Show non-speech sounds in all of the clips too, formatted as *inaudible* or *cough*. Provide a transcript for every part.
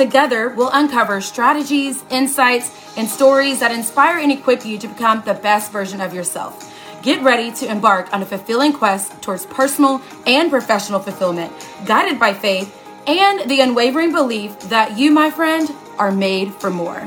Together, we'll uncover strategies, insights, and stories that inspire and equip you to become the best version of yourself. Get ready to embark on a fulfilling quest towards personal and professional fulfillment, guided by faith and the unwavering belief that you, my friend, are made for more.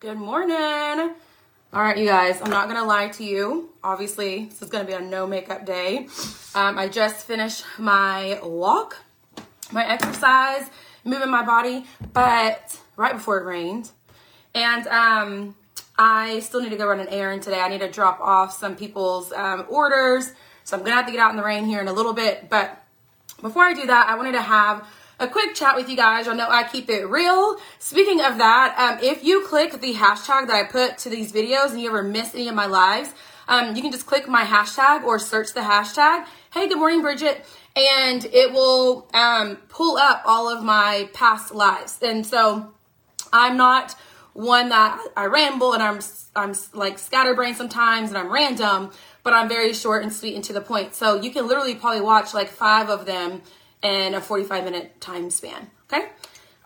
Good morning. All right, you guys, I'm not gonna lie to you. Obviously, this is gonna be a no makeup day. Um, I just finished my walk, my exercise, moving my body, but right before it rained. And um, I still need to go run an errand today. I need to drop off some people's um, orders. So I'm gonna have to get out in the rain here in a little bit. But before I do that, I wanted to have a quick chat with you guys. You'll know I keep it real. Speaking of that, um, if you click the hashtag that I put to these videos and you ever miss any of my lives, um, you can just click my hashtag or search the hashtag. Hey, good morning, Bridget. And it will um, pull up all of my past lives. And so I'm not one that I ramble and I'm I'm like scatterbrained sometimes and I'm random, but I'm very short and sweet and to the point. So you can literally probably watch like five of them in a 45 minute time span. Okay.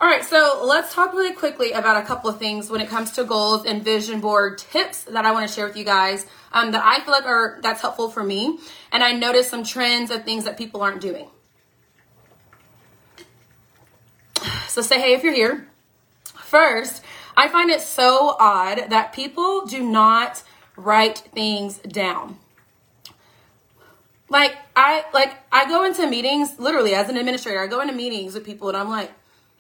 All right, so let's talk really quickly about a couple of things when it comes to goals and vision board tips that I want to share with you guys um, that I feel like are that's helpful for me, and I noticed some trends of things that people aren't doing. So say hey if you're here. First, I find it so odd that people do not write things down. Like I like I go into meetings literally as an administrator. I go into meetings with people and I'm like,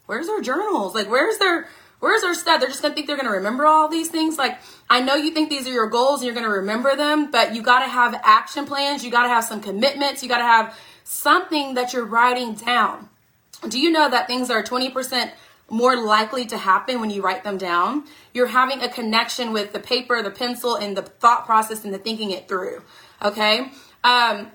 where's their journals? Like where's their where's their stuff? They're just gonna think they're gonna remember all these things. Like I know you think these are your goals and you're gonna remember them, but you gotta have action plans. You gotta have some commitments. You gotta have something that you're writing down. Do you know that things are 20% more likely to happen when you write them down? You're having a connection with the paper, the pencil, and the thought process and the thinking it through. Okay. Um,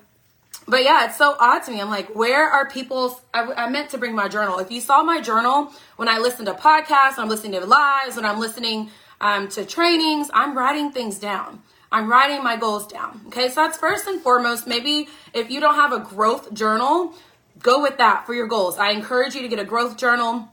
but yeah, it's so odd to me. I'm like, where are people's? I, I, meant to bring my journal. If you saw my journal when I listen to podcasts, I'm listening to lives, when I'm listening um, to trainings, I'm writing things down. I'm writing my goals down. Okay, so that's first and foremost. Maybe if you don't have a growth journal, go with that for your goals. I encourage you to get a growth journal.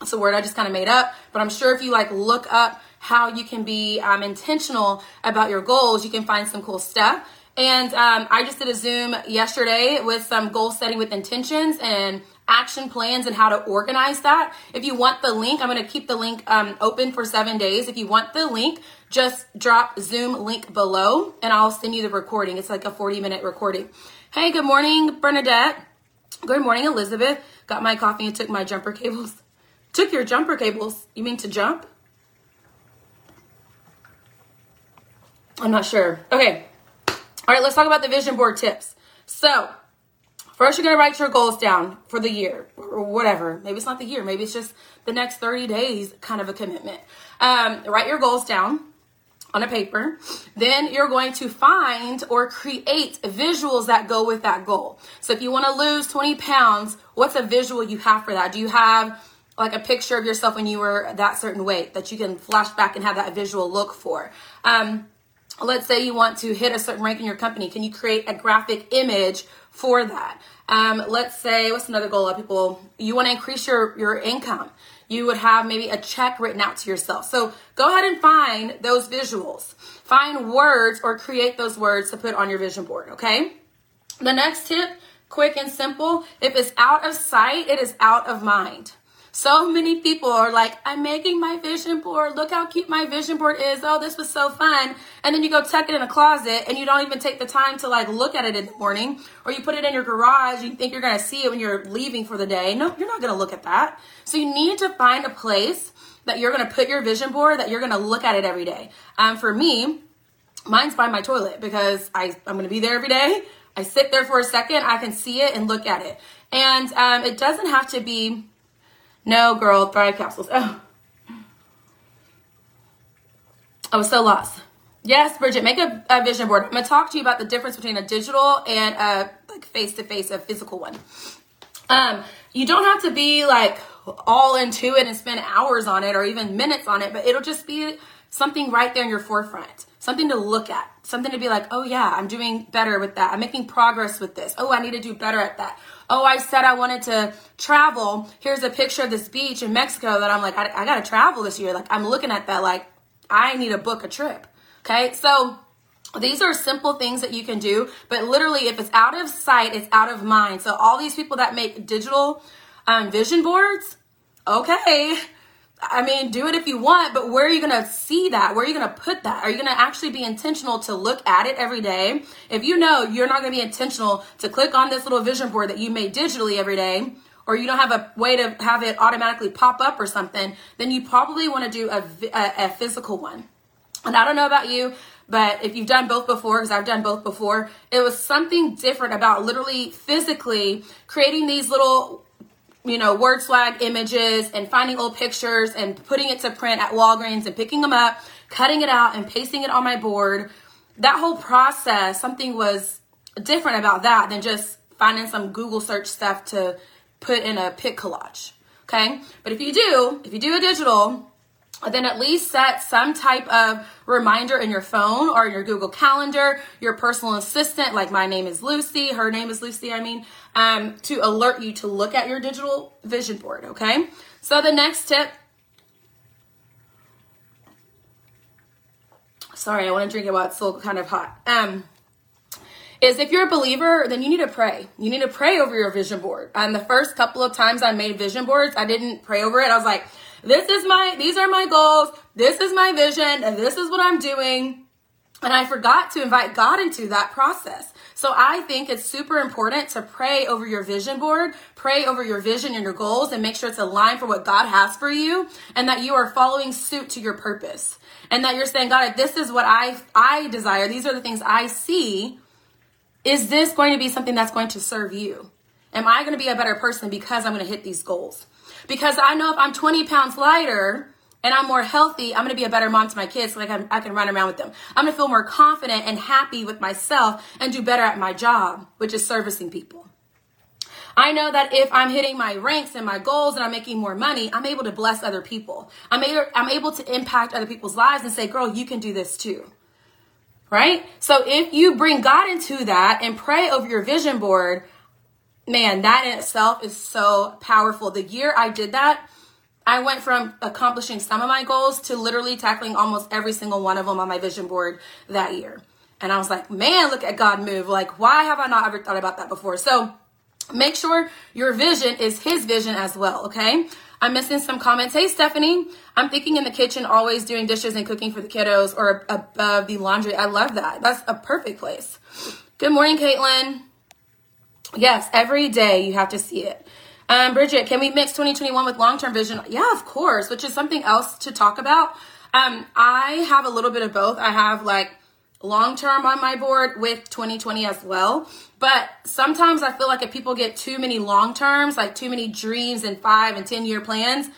It's a word I just kind of made up, but I'm sure if you like look up how you can be um, intentional about your goals, you can find some cool stuff. And um, I just did a Zoom yesterday with some goal setting with intentions and action plans and how to organize that. If you want the link, I'm going to keep the link um, open for seven days. If you want the link, just drop Zoom link below and I'll send you the recording. It's like a 40 minute recording. Hey, good morning, Bernadette. Good morning, Elizabeth. Got my coffee and took my jumper cables. *laughs* Took your jumper cables? You mean to jump? I'm not sure. Okay. All right, let's talk about the vision board tips. So, first, you're going to write your goals down for the year or whatever. Maybe it's not the year, maybe it's just the next 30 days kind of a commitment. Um, write your goals down on a paper. Then you're going to find or create visuals that go with that goal. So, if you want to lose 20 pounds, what's a visual you have for that? Do you have like a picture of yourself when you were that certain weight that you can flash back and have that visual look for? Um, let's say you want to hit a certain rank in your company. Can you create a graphic image for that? Um, let's say what's another goal of people you want to increase your your income. You would have maybe a check written out to yourself. So go ahead and find those visuals. Find words or create those words to put on your vision board okay? The next tip quick and simple if it's out of sight it is out of mind so many people are like, I'm making my vision board. Look how cute my vision board is. Oh, this was so fun. And then you go tuck it in a closet and you don't even take the time to like look at it in the morning or you put it in your garage. You think you're going to see it when you're leaving for the day. No, you're not going to look at that. So you need to find a place that you're going to put your vision board that you're going to look at it every day. Um, for me, mine's by my toilet because I, I'm going to be there every day. I sit there for a second, I can see it and look at it. And um, it doesn't have to be, no, girl, Thrive capsules. Oh. I was so lost. Yes, Bridget, make a, a, vision board. I'm gonna talk to you about the difference between a digital and a like face to face, a physical one. Um, you don't have to be like all into it and spend hours on it or even minutes on it, but it'll just be something right there in your forefront, something to look at, something to be like, oh yeah, I'm doing better with that. I'm making progress with this. Oh, I need to do better at that. Oh, I said I wanted to travel. Here's a picture of this beach in Mexico that I'm like, I, I got to travel this year. Like, I'm looking at that, like, I need to book a trip. Okay. So, these are simple things that you can do, but literally, if it's out of sight, it's out of mind. So, all these people that make digital um, vision boards, okay, I mean, do it if you want, but where are you going to see that? Where are you going to put that? Are you going to actually be intentional to look at it every day? If you know you're not going to be intentional to click on this little vision board that you made digitally every day, or you don't have a way to have it automatically pop up or something, then you probably want to do a, a, a physical one. And I don't know about you, but if you've done both before, because I've done both before, it was something different about literally physically creating these little you know, word swag images and finding old pictures and putting it to print at Walgreens and picking them up, cutting it out and pasting it on my board. That whole process, something was different about that than just finding some Google search stuff to put in a pic collage. Okay. But if you do, if you do a digital, then at least set some type of reminder in your phone or your Google Calendar, your personal assistant, like my name is Lucy, her name is Lucy, I mean, um, to alert you to look at your digital vision board, okay? So the next tip, sorry, I want to drink it while it's still kind of hot. Um, is if you're a believer, then you need to pray. You need to pray over your vision board. And the first couple of times I made vision boards, I didn't pray over it. I was like, this is my, these are my goals. This is my vision and this is what I'm doing. And I forgot to invite God into that process. So I think it's super important to pray over your vision board, pray over your vision and your goals and make sure it's aligned for what God has for you and that you are following suit to your purpose. And that you're saying, God, this is what I I desire. These are the things I see. Is this going to be something that's going to serve you? Am I going to be a better person because I'm going to hit these goals? Because I know if I'm 20 pounds lighter and I'm more healthy, I'm going to be a better mom to my kids like I'm, I can run around with them. I'm going to feel more confident and happy with myself and do better at my job, which is servicing people. I know that if I'm hitting my ranks and my goals and I'm making more money, I'm able to bless other people. I'm able, I'm able to impact other people's lives and say, girl, you can do this too. Right? So if you bring God into that and pray over your vision board, man, that in itself is so powerful. The year I did that, I went from accomplishing some of my goals to literally tackling almost every single one of them on my vision board that year. And I was like, man, look at God move. Like, why have I not ever thought about that before? So make sure your vision is his vision as well, okay? I'm missing some comments. Hey, Stephanie, I'm thinking in the kitchen, always doing dishes and cooking for the kiddos or above the laundry. I love that. That's a perfect place. Good morning, Caitlin. Yes, every day you have to see it. Um, Bridget, can we mix 2021 with long term vision? Yeah, of course, which is something else to talk about. Um, I have a little bit of both. I have like long term on my board with 2020 as well. But sometimes I feel like if people get too many long terms, like too many dreams and five and 10 year plans,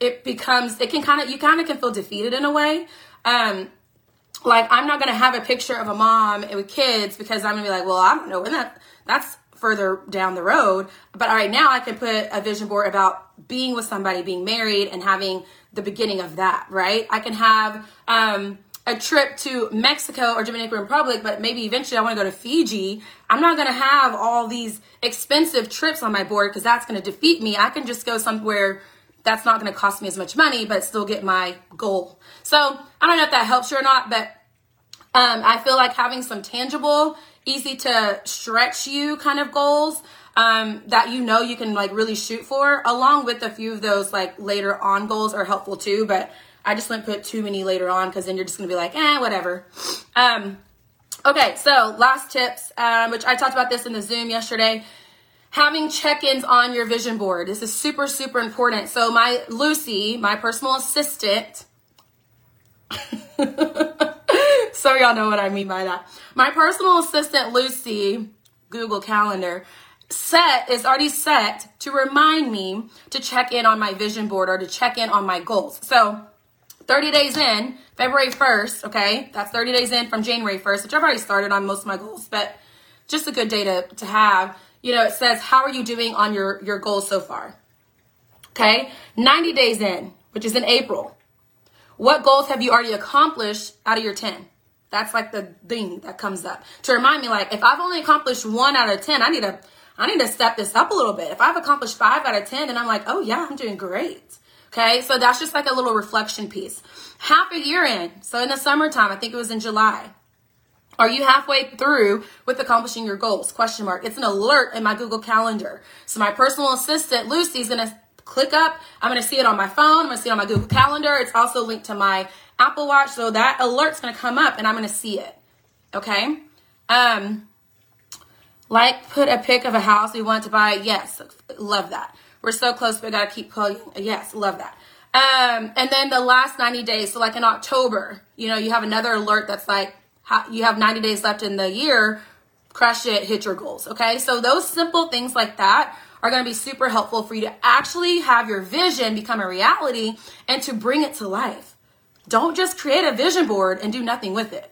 it becomes, it can kind of, you kind of can feel defeated in a way. Um, like I'm not going to have a picture of a mom with kids because I'm going to be like, well, I don't know when that, that's further down the road. But all right, now I can put a vision board about being with somebody, being married, and having the beginning of that, right? I can have um, a trip to Mexico or Dominican Republic, but maybe eventually I want to go to Fiji. I'm not going to have all these expensive trips on my board because that's going to defeat me. I can just go somewhere that's not going to cost me as much money, but still get my goal. So I don't know if that helps you or not, but um, I feel like having some tangible easy to stretch you kind of goals um, that you know you can like really shoot for, along with a few of those like later on goals are helpful too. But I just wouldn't put too many later on because then you're just gonna be like, eh, whatever. Um, okay, so last tips, um, which I talked about this in the Zoom yesterday. Having check-ins on your vision board. This is super, super important. So my Lucy, my personal assistant. *laughs* *laughs* so y'all know what I mean by that. My personal assistant, Lucy, Google Calendar, set is already set to remind me to check in on my vision board or to check in on my goals. So 30 days in, February 1st, okay, that's 30 days in from January 1st, which I've already started on most of my goals, but just a good day to, to have. You know, it says, how are you doing on your, your goals so far? Okay, 90 days in, which is in April. What goals have you already accomplished out of your 10? That's like the thing that comes up to remind me, like, if I've only accomplished one out of 10, I need to I need to step this up a little bit. If I've accomplished five out of 10, then I'm like, oh yeah, I'm doing great. Okay. So that's just like a little reflection piece. Half a year in. So in the summertime, I think it was in July. Are you halfway through with accomplishing your goals? Question mark. It's an alert in my Google Calendar. So my personal assistant, Lucy's going to click up. I'm going to see it on my phone. I'm going to see it on my Google Calendar. It's also linked to my Apple Watch. So that alert's to come up and I'm to see it. Okay. Um, like, put a pic of a house we want to buy. Yes, love that. We're so close, but I gotta keep calling. Yes, love that. Um, and then the last 90 days, so like in October, you know, you have another alert that's like, you have 90 days left in the year, crush it, hit your goals. Okay. So those simple things like that are going to be super helpful for you to actually have your vision become a reality and to bring it to life. Don't just create a vision board and do nothing with it.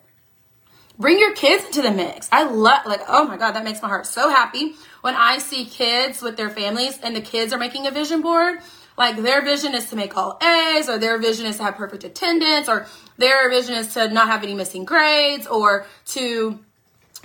Bring your kids into the mix. I love, like, oh my God, that makes my heart so happy when I see kids with their families and the kids are making a vision board. Like their vision is to make all A's, or their vision is to have perfect attendance, or their vision is to not have any missing grades, or to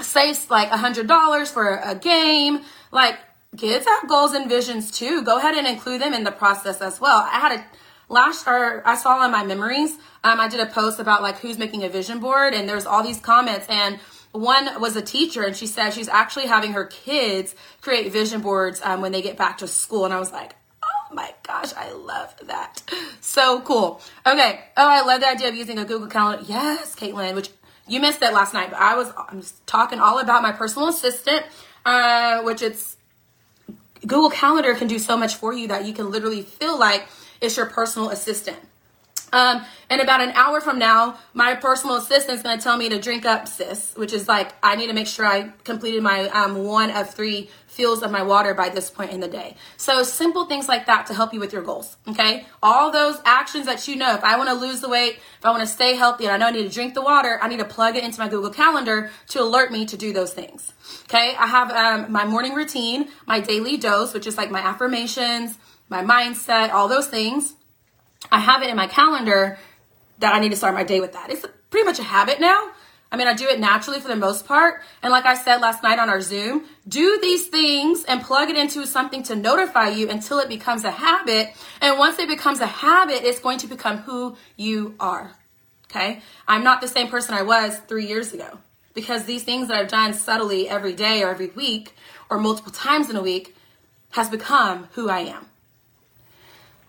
save like a hundred dollars for a game. Like kids have goals and visions too. Go ahead and include them in the process as well. I had a last or I saw on my memories, um, I did a post about like who's making a vision board, and there's all these comments and one was a teacher and she said she's actually having her kids create vision boards um, when they get back to school and i was like oh my gosh i love that. *laughs* So cool. Okay. Oh i love the idea of using a google calendar. Yes caitlin which you missed it last night but i was i'm talking all about my personal assistant uh, which it's google calendar can do so much for you that you can literally feel like it's your personal assistant. Um, and about an hour from now, my personal assistant's gonna tell me to drink up, sis, which is like I need to make sure I completed my um, one of three fills of my water by this point in the day. So simple things like that to help you with your goals. Okay, all those actions that you know. If I want to lose the weight, if I want to stay healthy, and I know I need to drink the water, I need to plug it into my Google Calendar to alert me to do those things. Okay, I have um, my morning routine, my daily dose, which is like my affirmations my mindset, all those things. I have it in my calendar that I need to start my day with that. It's pretty much a habit now. I mean, I do it naturally for the most part. And like I said last night on our Zoom, do these things and plug it into something to notify you until it becomes a habit. And once it becomes a habit, it's going to become who you are. Okay. I'm not the same person I was three years ago because these things that I've done subtly every day or every week or multiple times in a week has become who I am.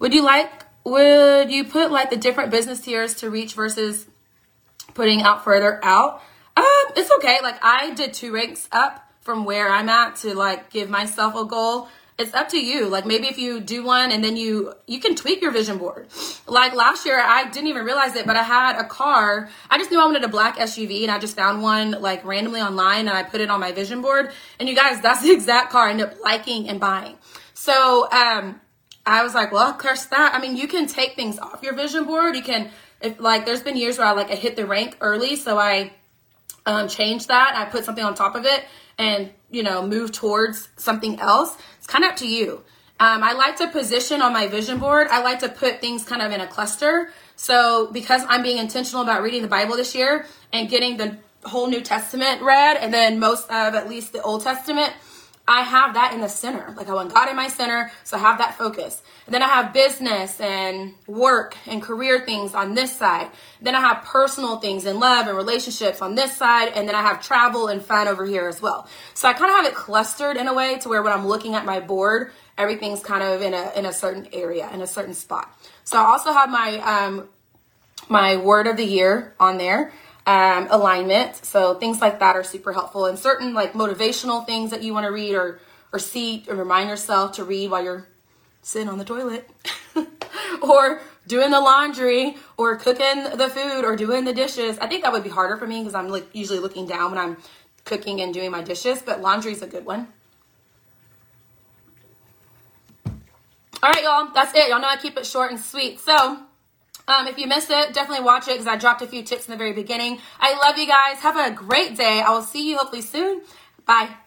Would you like, would you put like the different business tiers to reach versus putting out further out? Um, it's okay. Like I did two ranks up from where I'm at to like give myself a goal. It's up to you. Like maybe if you do one and then you you can tweak your vision board. Like last year I didn't even realize it, but I had a car. I just knew I wanted a black SUV and I just found one like randomly online and I put it on my vision board. And you guys, that's the exact car I ended up liking and buying. So um I was like, well, curse that. I mean, you can take things off your vision board. You can, if like, there's been years where I like I hit the rank early, so I um, changed that. I put something on top of it, and you know, move towards something else. It's kind of up to you. Um, I like to position on my vision board. I like to put things kind of in a cluster. So because I'm being intentional about reading the Bible this year and getting the whole New Testament read, and then most of at least the Old Testament I have that in the center. Like I want God in my center, so I have that focus. And then I have business and work and career things on this side. Then I have personal things and love and relationships on this side. And then I have travel and fun over here as well. So I kind of have it clustered in a way to where when I'm looking at my board, everything's kind of in a in a certain area, in a certain spot. So I also have my um my word of the year on there um, alignment. So things like that are super helpful. And certain like motivational things that you want to read or or see and remind yourself to read while you're sitting on the toilet *laughs* or doing the laundry or cooking the food or doing the dishes. I think that would be harder for me because I'm like usually looking down when I'm cooking and doing my dishes, but laundry is a good one. All right, y'all. That's it. Y'all know I keep it short and sweet. So, um, if you missed it, definitely watch it because I dropped a few tips in the very beginning. I love you guys. Have a great day. I will see you hopefully soon. Bye.